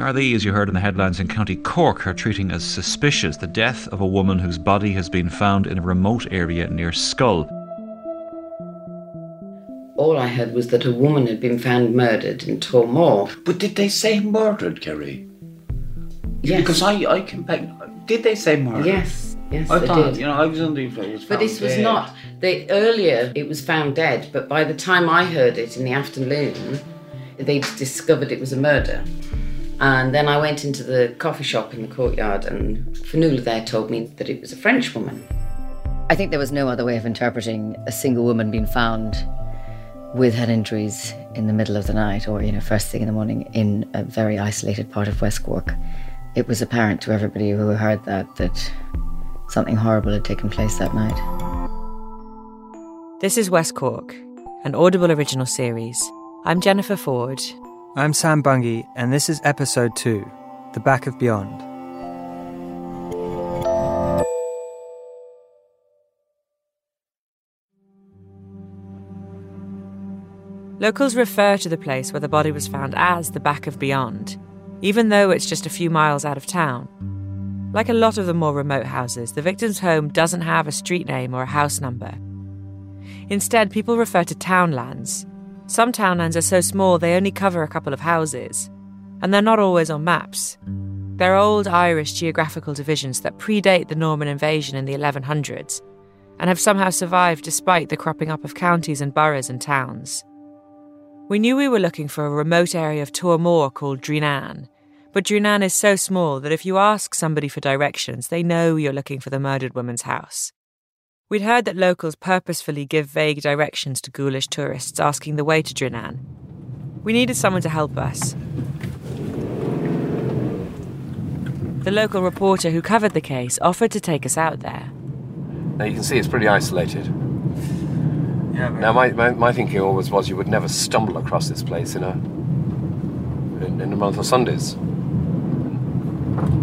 Gardaí, as you heard in the headlines in County Cork, are treating as suspicious the death of a woman whose body has been found in a remote area near Schull. All I heard was that a woman had been found murdered in Toormore. But did they say murdered, Kerry? Yes. Because I, I can back. Did they say murdered? Yes, yes, I they thought, did. you know, I was under the influence. But this was not. They earlier it was found dead, but by the time I heard it in the afternoon, they'd discovered it was a murder. And then I went into the coffee shop in the courtyard, and Fanula there told me that it was a French woman. I think there was no other way of interpreting a single woman being found with head injuries in the middle of the night or, you know, first thing in the morning in a very isolated part of West Cork. It was apparent to everybody who heard that that something horrible had taken place that night. This is West Cork, an Audible original series. I'm Jennifer Forde. I'm Sam Bungey, and this is episode 2 The Back of Beyond. Locals refer to the place where the body was found as the Back of Beyond, even though it's just a few miles out of town. Like a lot of the more remote houses, the victim's home doesn't have a street name or a house number. Instead, people refer to townlands. Some townlands are so small they only cover a couple of houses, and they're not always on maps. They're old Irish geographical divisions that predate the Norman invasion in the 1100s and have somehow survived despite the cropping up of counties and boroughs and towns. We knew we were looking for a remote area of Toormore called Dreenan, but Dreenan is so small that if you ask somebody for directions, they know you're looking for the murdered woman's house. We'd heard that locals purposefully give vague directions to ghoulish tourists asking the way to Dreenan. We needed someone to help us. The local reporter who covered the case offered to take us out there. Now you can see it's pretty isolated. Yeah, Now my, my, my thinking always was you would never stumble across this place in a in, in a month of Sundays.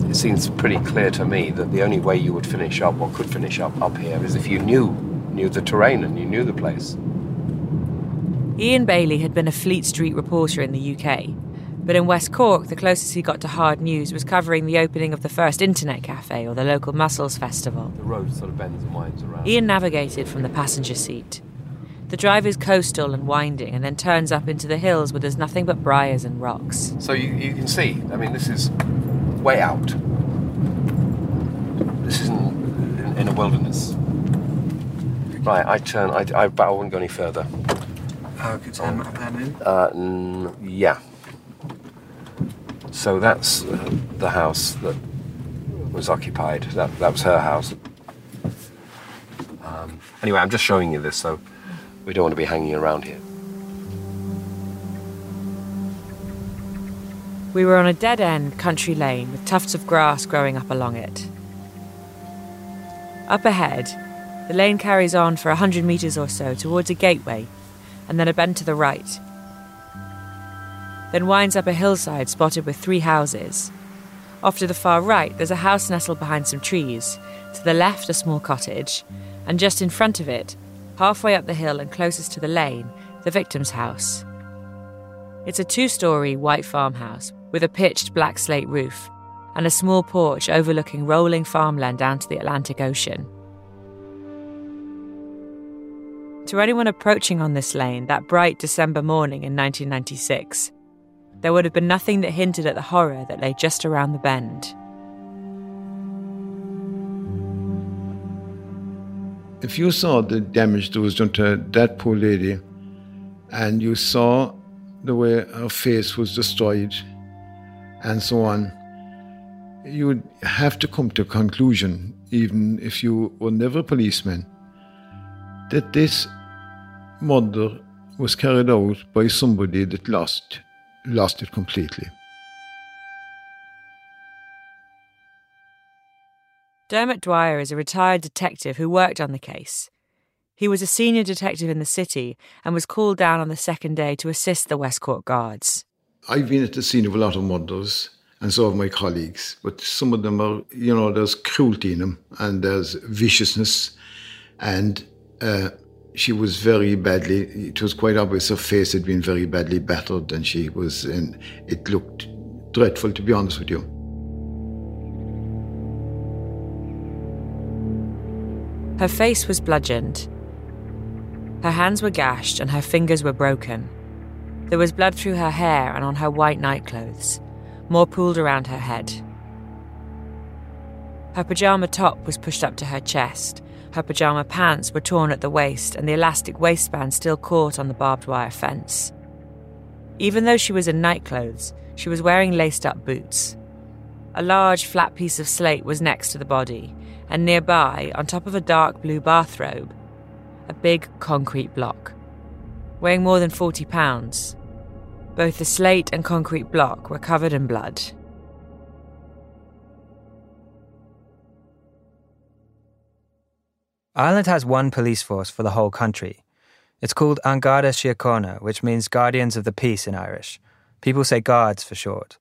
It seems pretty clear to me that the only way you would finish up or could finish up up here is if you knew knew the terrain and you knew the place. Ian Bailey had been a Fleet Street reporter in the UK, but in West Cork, the closest he got to hard news was covering the opening of the first internet cafe or the local Mussels Festival. The road sort of bends and winds around. Ian navigated from the passenger seat. The drive is coastal and winding and then turns up into the hills where there's nothing but briars and rocks. So you, you can see, I mean, this is way out. This isn't in, in a wilderness. Right, I turn, I, I, but I wouldn't go any further. Oh, could Sam map that in? Uh, mm, yeah. So that's uh, the house that was occupied. That, that was her house. Um, anyway, I'm just showing you this, so we don't want to be hanging around here. We were on a dead end country lane with tufts of grass growing up along it. Up ahead, the lane carries on for a hundred metres or so towards a gateway and then a bend to the right. Then winds up a hillside spotted with three houses. Off to the far right, there's a house nestled behind some trees. To the left, a small cottage. And just in front of it, halfway up the hill and closest to the lane, the victim's house. It's a two story white farmhouse with a pitched black slate roof and a small porch overlooking rolling farmland down to the Atlantic Ocean. To anyone approaching on this lane that bright December morning in 1996, there would have been nothing that hinted at the horror that lay just around the bend. If you saw the damage that was done to that poor lady, and you saw the way her face was destroyed, and so on, you would have to come to a conclusion, even if you were never a policeman, that this murder was carried out by somebody that lost, lost it completely. Dermot Dwyer is a retired detective who worked on the case. He was a senior detective in the city and was called down on the second day to assist the West Cork guards. I've been at the scene of a lot of murders, and so have my colleagues, but some of them are, you know, there's cruelty in them and there's viciousness. And uh, she was very badly, it was quite obvious her face had been very badly battered, and she was, and it looked dreadful, to be honest with you. Her face was bludgeoned. Her hands were gashed and her fingers were broken. There was blood through her hair and on her white nightclothes, more pooled around her head. Her pajama top was pushed up to her chest. Her pajama pants were torn at the waist, and the elastic waistband still caught on the barbed wire fence. Even though she was in nightclothes, she was wearing laced up boots. A large flat piece of slate was next to the body, and nearby, on top of a dark blue bathrobe, a big concrete block. Weighing more than 40 pounds, both the slate and concrete block were covered in blood. Ireland has one police force for the whole country. It's called An Garda Síochána, which means Guardians of the Peace in Irish. People say guards for short.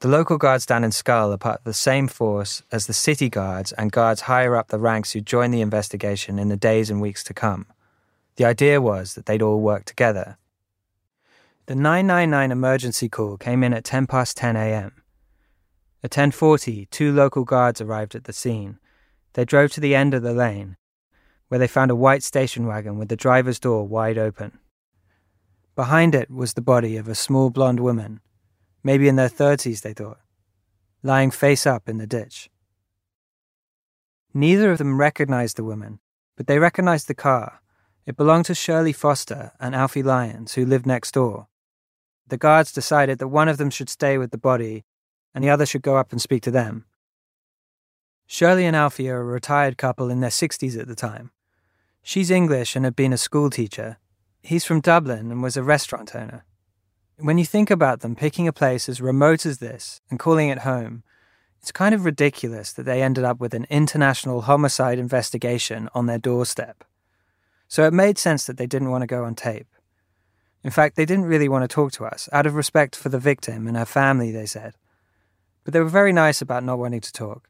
The local guards down in Schull are part of the same force as the city guards and guards higher up the ranks who join the investigation in the days and weeks to come. The idea was that they'd all work together. The 999 emergency call came in at 10 past 10 a.m. At 10:40, two local guards arrived at the scene. They drove to the end of the lane, where they found a white station wagon with the driver's door wide open. Behind it was the body of a small blonde woman maybe in their 30s, they thought, lying face up in the ditch. Neither of them recognized the woman, but they recognized the car. It belonged to Shirley Foster and Alfie Lyons, who lived next door. The guards decided that one of them should stay with the body and the other should go up and speak to them. Shirley and Alfie are a retired couple in their 60s at the time. She's English and had been a school teacher. He's from Dublin and was a restaurant owner. When you think about them picking a place as remote as this and calling it home, it's kind of ridiculous that they ended up with an international homicide investigation on their doorstep. So it made sense that they didn't want to go on tape. In fact, they didn't really want to talk to us, out of respect for the victim and her family, they said. But they were very nice about not wanting to talk.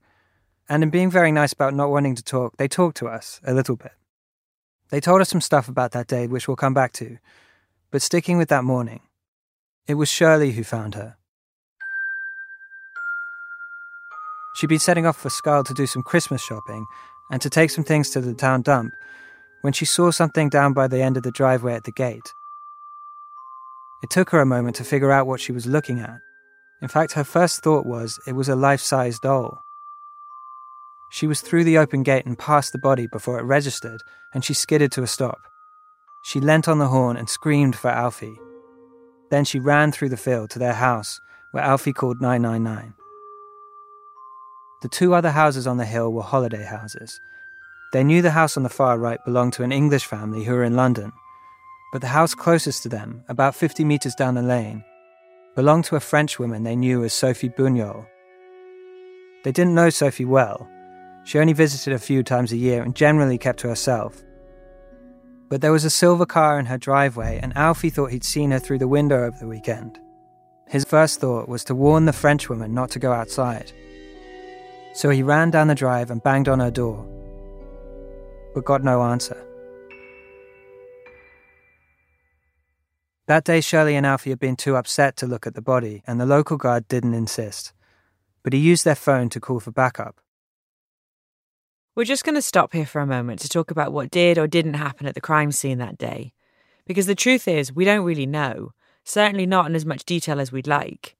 And in being very nice about not wanting to talk, they talked to us a little bit. They told us some stuff about that day, which we'll come back to. But sticking with that morning, it was Shirley who found her. She'd been setting off for Schull to do some Christmas shopping and to take some things to the town dump when she saw something down by the end of the driveway at the gate. It took her a moment to figure out what she was looking at. In fact, her first thought was it was a life size doll. She was through the open gate and past the body before it registered, and she skidded to a stop. She leant on the horn and screamed for Alfie. Then she ran through the field to their house, where Alfie called 999. The two other houses on the hill were holiday houses. They knew the house on the far right belonged to an English family who were in London, but the house closest to them, about 50 metres down the lane, belonged to a French woman they knew as Sophie Bouniol. They didn't know Sophie well. She only visited a few times a year and generally kept to herself, but there was a silver car in her driveway, and Alfie thought he'd seen her through the window over the weekend. His first thought was to warn the Frenchwoman not to go outside. So he ran down the drive and banged on her door, but got no answer. That day, Shirley and Alfie had been too upset to look at the body, and the local guard didn't insist. But he used their phone to call for backup. We're just going to stop here for a moment to talk about what did or didn't happen at the crime scene that day. Because the truth is, we don't really know, certainly not in as much detail as we'd like.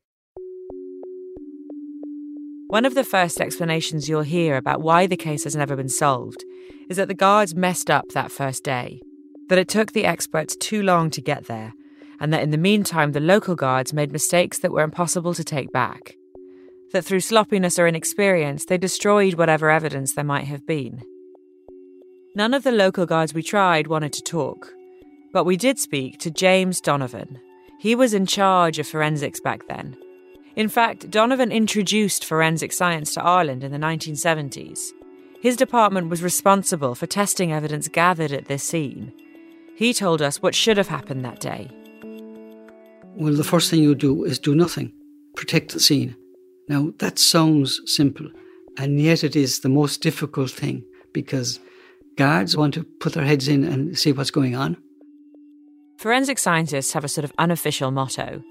One of the first explanations you'll hear about why the case has never been solved is that the guards messed up that first day, that it took the experts too long to get there, and that in the meantime the local guards made mistakes that were impossible to take back that through sloppiness or inexperience they destroyed whatever evidence there might have been. None of the local guards we tried wanted to talk. But we did speak to James Donovan. He was in charge of forensics back then. In fact, Donovan introduced forensic science to Ireland in the 1970s. His department was responsible for testing evidence gathered at this scene. He told us what should have happened that day. Well, the first thing you do is do nothing, protect the scene. Now, that sounds simple, and yet it is the most difficult thing because guards want to put their heads in and see what's going on. Forensic scientists have a sort of unofficial motto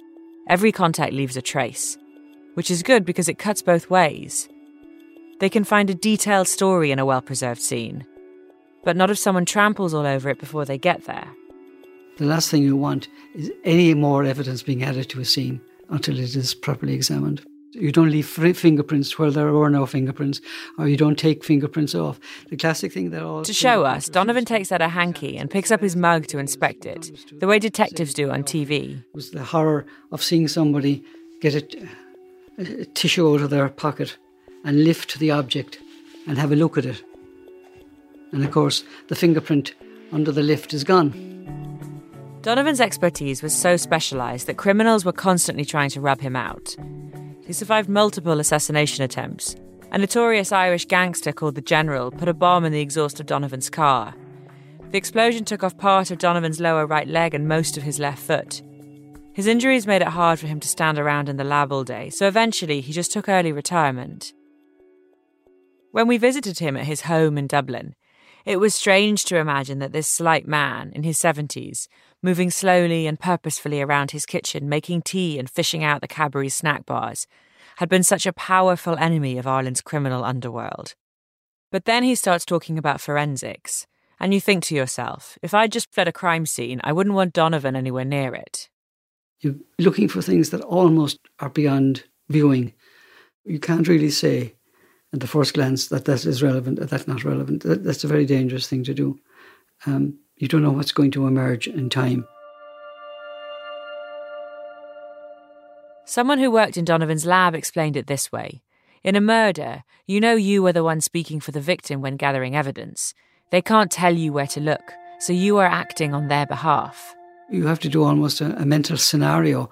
every contact leaves a trace, which is good because it cuts both ways. They can find a detailed story in a well preserved scene, but not if someone tramples all over it before they get there. The last thing you want is any more evidence being added to a scene until it is properly examined. You don't leave fingerprints where there are no fingerprints, or you don't take fingerprints off. The classic thing that all. To show us, Donovan takes out a hanky and picks up his mug to inspect it, the way detectives do on TV. It was the horror of seeing somebody get a, a tissue out of their pocket and lift the object and have a look at it. And of course, the fingerprint under the lift is gone. Donovan's expertise was so specialised that criminals were constantly trying to rub him out. He survived multiple assassination attempts. A notorious Irish gangster called the General put a bomb in the exhaust of Donovan's car. The explosion took off part of Donovan's lower right leg and most of his left foot. His injuries made it hard for him to stand around in the lab all day, so eventually he just took early retirement. When we visited him at his home in Dublin, it was strange to imagine that this slight man, in his 70s, moving slowly and purposefully around his kitchen, making tea and fishing out the Cadbury snack bars, had been such a powerful enemy of Ireland's criminal underworld. But then he starts talking about forensics, and you think to yourself, if I'd just fled a crime scene, I wouldn't want Donovan anywhere near it. You're looking for things that almost are beyond viewing. You can't really say at the first glance that that is relevant, that that's not relevant. That, that's a very dangerous thing to do. Um, you don't know what's going to emerge in time. Someone who worked in Donovan's lab explained it this way In a murder, you know you are the one speaking for the victim when gathering evidence. They can't tell you where to look, so you are acting on their behalf. You have to do almost a, a mental scenario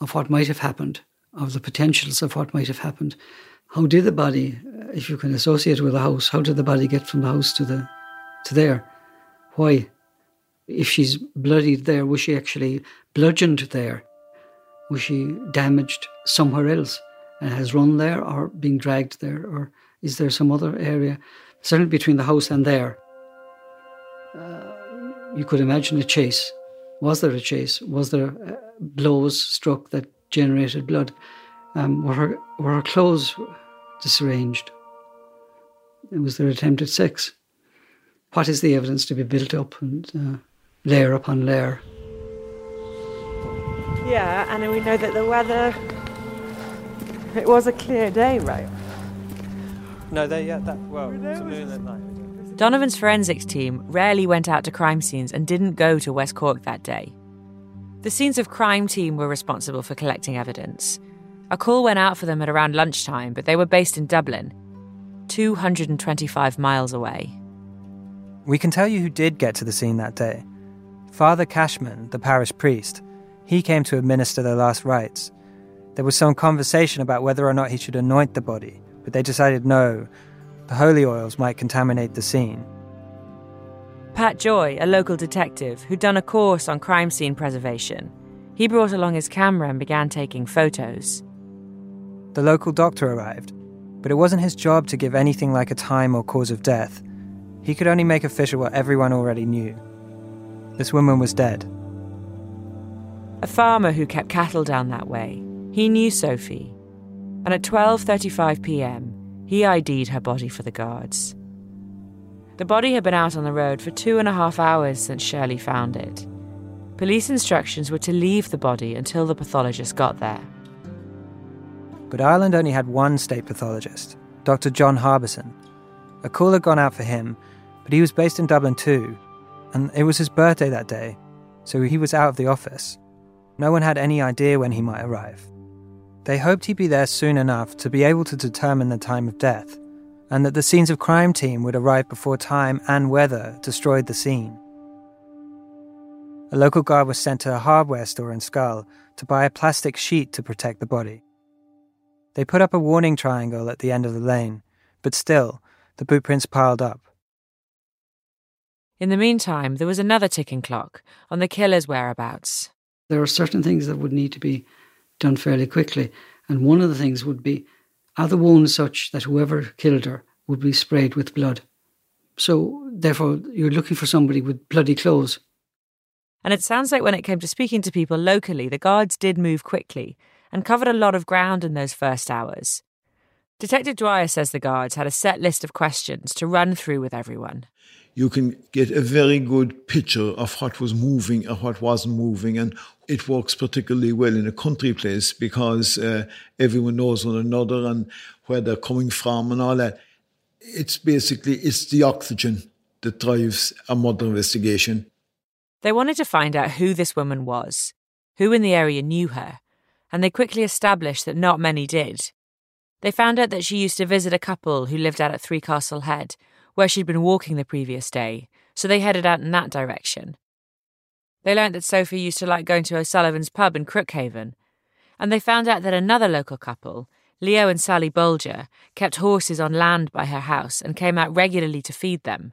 of what might have happened, of the potentials of what might have happened. How did the body, if you can associate with the house, how did the body get from the house to the to there? Why? If she's bloodied there, was she actually bludgeoned there? Was she damaged somewhere else and has run there or being dragged there? Or is there some other area? Certainly between the house and there. Uh, you could imagine a chase. Was there a chase? Was there uh, blows struck that generated blood? Um, were, her, were her clothes disarranged? Was there attempted sex? What is the evidence to be built up and uh, layer upon layer. Yeah, and we know that the weather. It was a clear day, right? No, they, yeah, that, well, it was a moonlit night. Donovan's forensics team rarely went out to crime scenes and didn't go to West Cork that day. The scenes of crime team were responsible for collecting evidence. A call went out for them at around lunchtime, but they were based in Dublin, 225 miles away. We can tell you who did get to the scene that day. Father Cashman, the parish priest, he came to administer the last rites. There was some conversation about whether or not he should anoint the body, but they decided no, the holy oils might contaminate the scene. Pat Joy, a local detective who'd done a course on crime scene preservation, he brought along his camera and began taking photos. The local doctor arrived, but it wasn't his job to give anything like a time or cause of death. He could only make official what everyone already knew this woman was dead. A farmer who kept cattle down that way. He knew Sophie. And at 12:35 p.m., he ID'd her body for the guards. The body had been out on the road for two and a half hours since Shirley found it. Police instructions were to leave the body until the pathologist got there. But Ireland only had one state pathologist, Dr. John Harbison. A call had gone out for him, but he was based in Dublin too, and it was his birthday that day, so he was out of the office. No one had any idea when he might arrive. They hoped he'd be there soon enough to be able to determine the time of death, and that the scenes of crime team would arrive before time and weather destroyed the scene. A local guard was sent to a hardware store in Schull to buy a plastic sheet to protect the body. They put up a warning triangle at the end of the lane, but still, the boot prints piled up. In the meantime, there was another ticking clock on the killer's whereabouts. There are certain things that would need to be done fairly quickly, and one of the things would be are the wounds such that whoever killed her would be sprayed with blood? So, therefore, you're looking for somebody with bloody clothes. And it sounds like when it came to speaking to people locally, the guards did move quickly and covered a lot of ground in those first hours. Detective Dwyer says the guards had a set list of questions to run through with everyone. You can get a very good picture of what was moving and what wasn't moving, and it works particularly well in a country place because uh, everyone knows one another and where they're coming from and all that. It's basically it's the oxygen that drives a murder investigation. They wanted to find out who this woman was, who in the area knew her, and they quickly established that not many did. They found out that she used to visit a couple who lived out at Three Castle Head, where she'd been walking the previous day, so they headed out in that direction. They learnt that Sophie used to like going to O'Sullivan's pub in Crookhaven, and they found out that another local couple, Leo and Sally Bolger, kept horses on land by her house and came out regularly to feed them.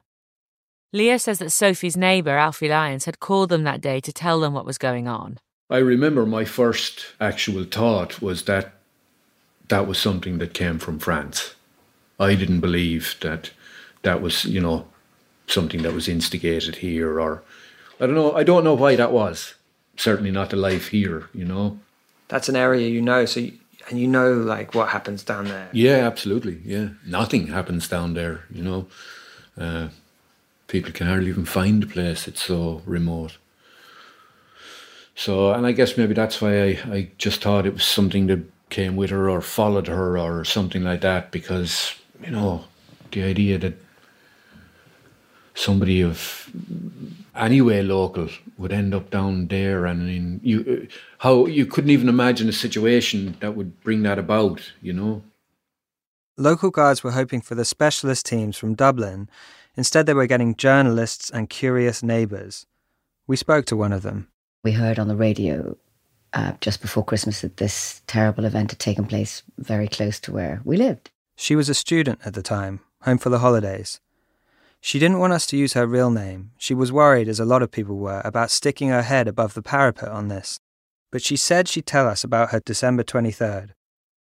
Leo says that Sophie's neighbour, Alfie Lyons, had called them that day to tell them what was going on. I remember my first actual thought was that that was something that came from France. I didn't believe that that was, you know, something that was instigated here or I don't know I don't know why that was. Certainly not the life here, you know. That's an area you know, so you, and you know like what happens down there. Yeah, absolutely. Yeah. Nothing happens down there, you know. Uh, people can hardly even find the place, it's so remote. So, and I guess maybe that's why I, I just thought it was something that came with her or followed her or something like that because, you know, the idea that somebody of anyway local would end up down there and in you how you couldn't even imagine a situation that would bring that about you know? Local guards were hoping for the specialist teams from dublin. Instead they were getting journalists and curious neighbours we spoke to one of them. We heard on the radio uh, just before christmas that this terrible event had taken place very close to where we lived. She was a student at the time home for the holidays she didn't want us to use her real name. She was worried, as a lot of people were, about sticking her head above the parapet on this. But she said she'd tell us about her December 23rd,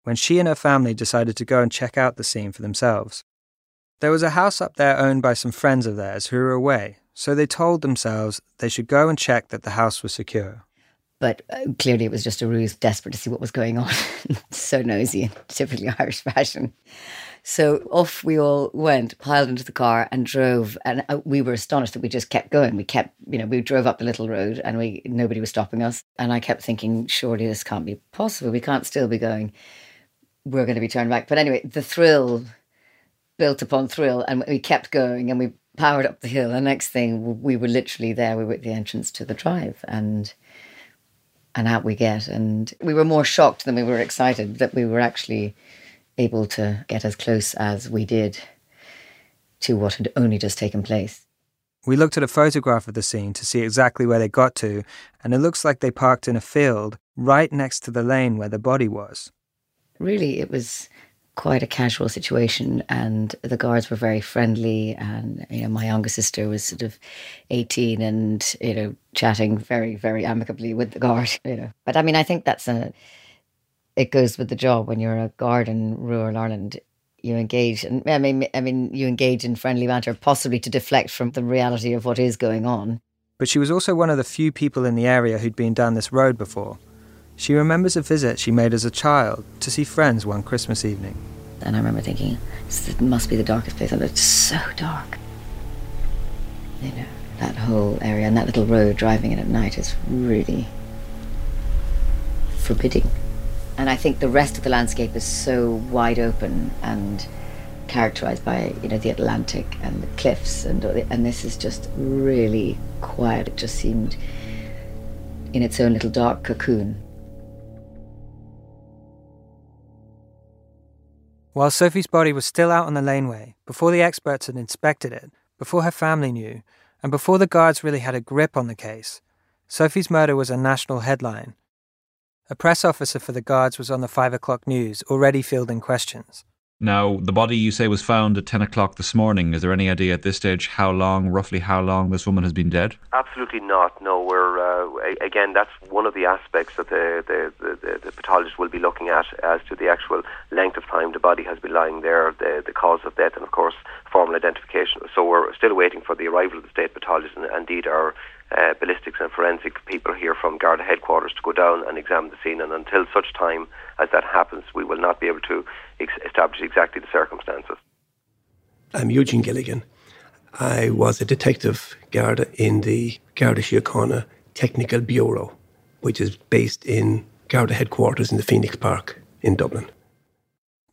when she and her family decided to go and check out the scene for themselves. There was a house up there owned by some friends of theirs who were away, so they told themselves they should go and check that the house was secure. But uh, clearly, it was just a ruse, desperate to see what was going on. so nosy in typically Irish fashion. So off we all went, piled into the car and drove. And uh, we were astonished that we just kept going. We kept, you know, we drove up the little road and we nobody was stopping us. And I kept thinking, surely this can't be possible. We can't still be going. We're going to be turned back. But anyway, the thrill built upon thrill, and we kept going and we powered up the hill. And next thing, we were literally there. We were at the entrance to the drive, and and out we get. And we were more shocked than we were excited that we were actually able to get as close as we did to what had only just taken place. We looked at a photograph of the scene to see exactly where they got to, and it looks like they parked in a field right next to the lane where the body was. Really, it was quite a casual situation, and the guards were very friendly. And you know, my younger sister was sort of eighteen, and you know, chatting very, very amicably with the guard. You know, but I mean, I think that's a it goes with the job when you're a guard in rural Ireland. You engage, and I mean, I mean, you engage in friendly banter, possibly to deflect from the reality of what is going on. But she was also one of the few people in the area who'd been down this road before. She remembers a visit she made as a child to see friends one Christmas evening. And I remember thinking, this must be the darkest place. It's so dark. You know, that whole area and that little road driving in at night is really forbidding. And I think the rest of the landscape is so wide open and characterized by you know the Atlantic and the cliffs and and this is just really quiet. It just seemed in its own little dark cocoon. While Sophie's body was still out on the laneway, before the experts had inspected it, before her family knew, and before the guards really had a grip on the case, Sophie's murder was a national headline. A press officer for the guards was on the five o'clock news, already fielding questions. Now, the body you say was found at 10 o'clock this morning. Is there any idea at this stage how long, roughly how long, this woman has been dead? Absolutely not. No, we're, uh, again, that's one of the aspects that the, the, the, the, pathologist will be looking at as to the actual length of time the body has been lying there, the, the cause of death, and of course, formal identification. So we're still waiting for the arrival of the state pathologist, and indeed our uh, ballistics and forensic people here from Garda headquarters to go down and examine the scene. And until such time as that happens, we will not be able to ex- establish exactly the circumstances. I'm Eugene Gilligan. I was a detective Garda in the Garda Síochána Technical Bureau, which is based in Garda headquarters in the Phoenix Park in Dublin.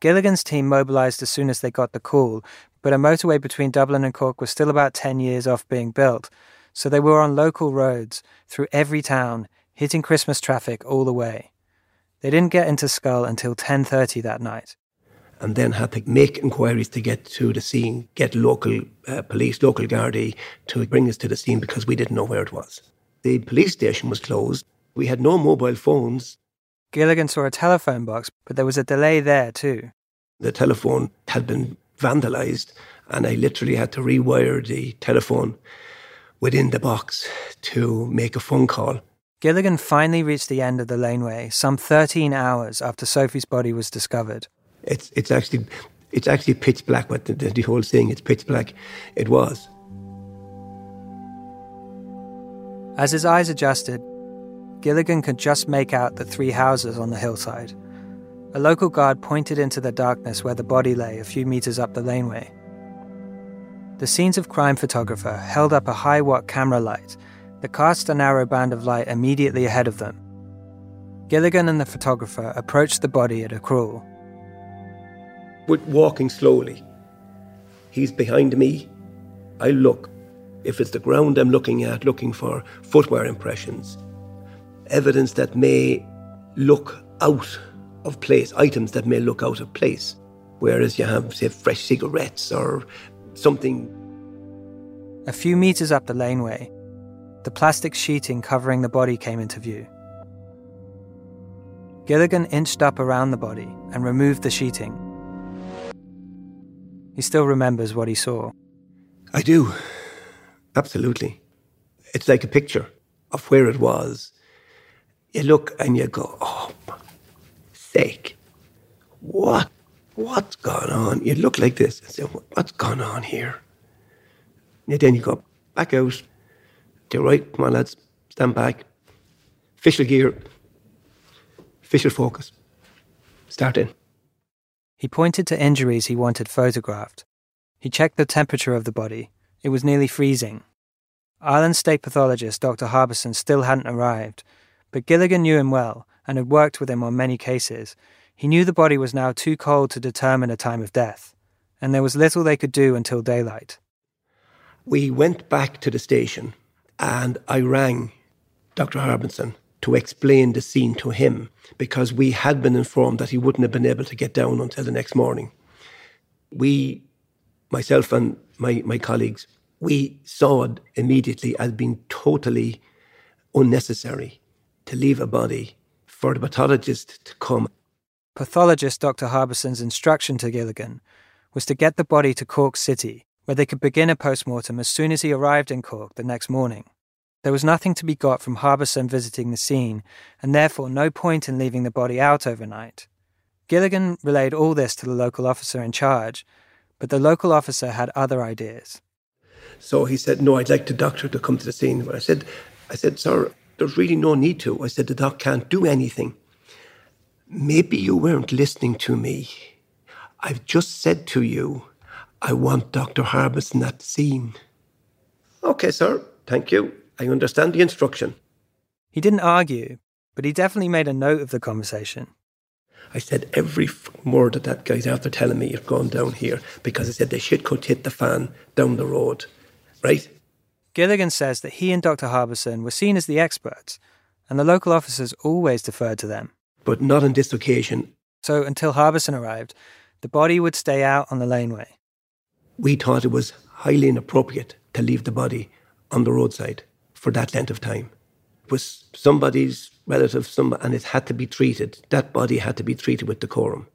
Gilligan's team mobilised as soon as they got the call, but a motorway between Dublin and Cork was still about 10 years off being built, so they were on local roads through every town, hitting Christmas traffic all the way. They didn't get into Schull until 10:30 that night. And then had to make inquiries to get to the scene, get local uh, police, local Gardaí to bring us to the scene because we didn't know where it was. The police station was closed. We had no mobile phones. Gilligan saw a telephone box, but there was a delay there too. The telephone had been vandalized, and I literally had to rewire the telephone within the box to make a phone call. Gilligan finally reached the end of the laneway some 13 hours after Sophie's body was discovered. It's, it's, actually, it's actually pitch black, but the, the whole thing, it's pitch black. It was. As his eyes adjusted, Gilligan could just make out the three houses on the hillside. A local guard pointed into the darkness where the body lay a few meters up the laneway. The scenes of crime photographer held up a high watt camera light that cast a narrow band of light immediately ahead of them. Gilligan and the photographer approached the body at a crawl. We're walking slowly. He's behind me. I look. If it's the ground I'm looking at, looking for footwear impressions, evidence that may look out of place, items that may look out of place. Whereas you have, say, fresh cigarettes or something. A few meters up the laneway, the plastic sheeting covering the body came into view. Gilligan inched up around the body and removed the sheeting. He still remembers what he saw. I do. Absolutely. It's like a picture of where it was. You look and you go, oh, sake. What what's gone on? You look like this and say, what's gone on here? And then you go back out to right, come on lads, stand back. Official gear, official focus. Start in. He pointed to injuries he wanted photographed. He checked the temperature of the body. It was nearly freezing. Ireland State pathologist Dr. Harbison still hadn't arrived, but Gilligan knew him well and had worked with him on many cases, he knew the body was now too cold to determine a time of death, and there was little they could do until daylight. We went back to the station, and I rang Dr. Harbison to explain the scene to him because we had been informed that he wouldn't have been able to get down until the next morning. We, myself and my, my colleagues, we saw it immediately as being totally unnecessary to leave a body for the pathologist to come Pathologist Dr. Harbison's instruction to Gilligan was to get the body to Cork City, where they could begin a postmortem as soon as he arrived in Cork the next morning. There was nothing to be got from Harbison visiting the scene, and therefore no point in leaving the body out overnight. Gilligan relayed all this to the local officer in charge, but the local officer had other ideas. So he said, No, I'd like the doctor to come to the scene. But I said, I said, Sir, there's really no need to. I said, The doc can't do anything. Maybe you weren't listening to me. I've just said to you, I want Dr. Harbison at the scene. Okay, sir. Thank you. I understand the instruction. He didn't argue, but he definitely made a note of the conversation. I said every word that that guy's after telling me you've gone down here because I said the shit could hit the fan down the road, right? Gilligan says that he and Dr. Harbison were seen as the experts, and the local officers always deferred to them but not on this occasion. So until Harbison arrived, the body would stay out on the laneway. We thought it was highly inappropriate to leave the body on the roadside for that length of time. It was somebody's relative, some, and it had to be treated. That body had to be treated with decorum.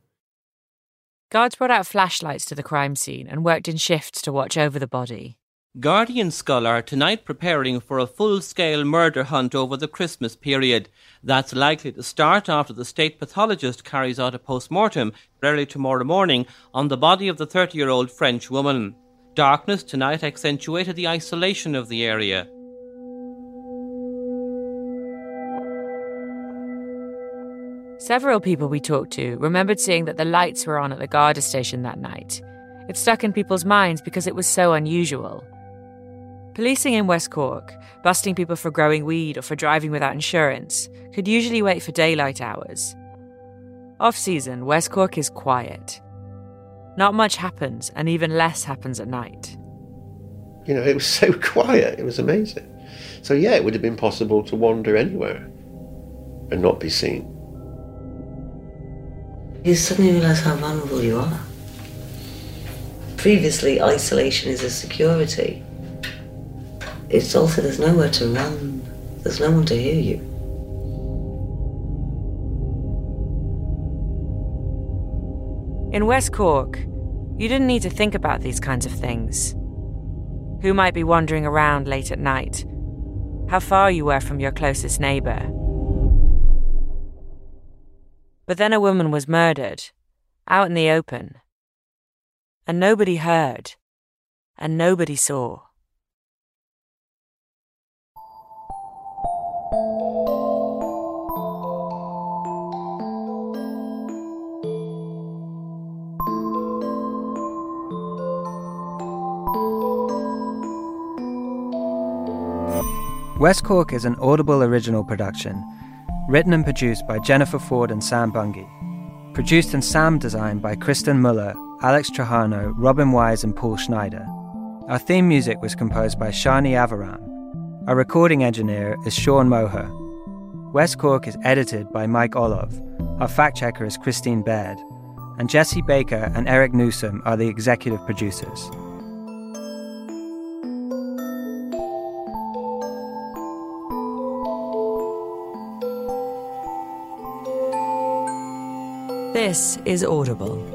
Guards brought out flashlights to the crime scene and worked in shifts to watch over the body. Guardian Schull are tonight preparing for a full scale murder hunt over the Christmas period. That's likely to start after the state pathologist carries out a post mortem early tomorrow morning on the body of the 30 year old French woman. Darkness tonight accentuated the isolation of the area. Several people we talked to remembered seeing that the lights were on at the Garda station that night. It stuck in people's minds because it was so unusual. Policing in West Cork, busting people for growing weed or for driving without insurance, could usually wait for daylight hours. Off season, West Cork is quiet. Not much happens, and even less happens at night. You know, it was so quiet, it was amazing. So, yeah, it would have been possible to wander anywhere and not be seen. You suddenly realise how vulnerable you are. Previously, isolation is a security it's also there's nowhere to run. There's no one to hear you. In West Cork, you didn't need to think about these kinds of things. Who might be wandering around late at night? How far you were from your closest neighbour? But then a woman was murdered, out in the open. And nobody heard, and nobody saw. West Cork is an Audible original production, written and produced by Jennifer Forde and Sam Bungey. Produced and sound designed by Kristen Muller, Alex Trajano, Robin Wise, and Paul Schneider. Our theme music was composed by Shani Aviram. Our recording engineer is Sean Moher. West Cork is edited by Mike Olive. Our fact checker is Christine Baird. And Jesse Baker and Eric Nuzum are the executive producers. This is Audible.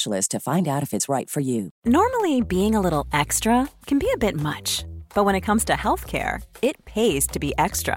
specialist to find out if it's right for you. Normally, being a little extra can be a bit much, but when it comes to healthcare, it pays to be extra.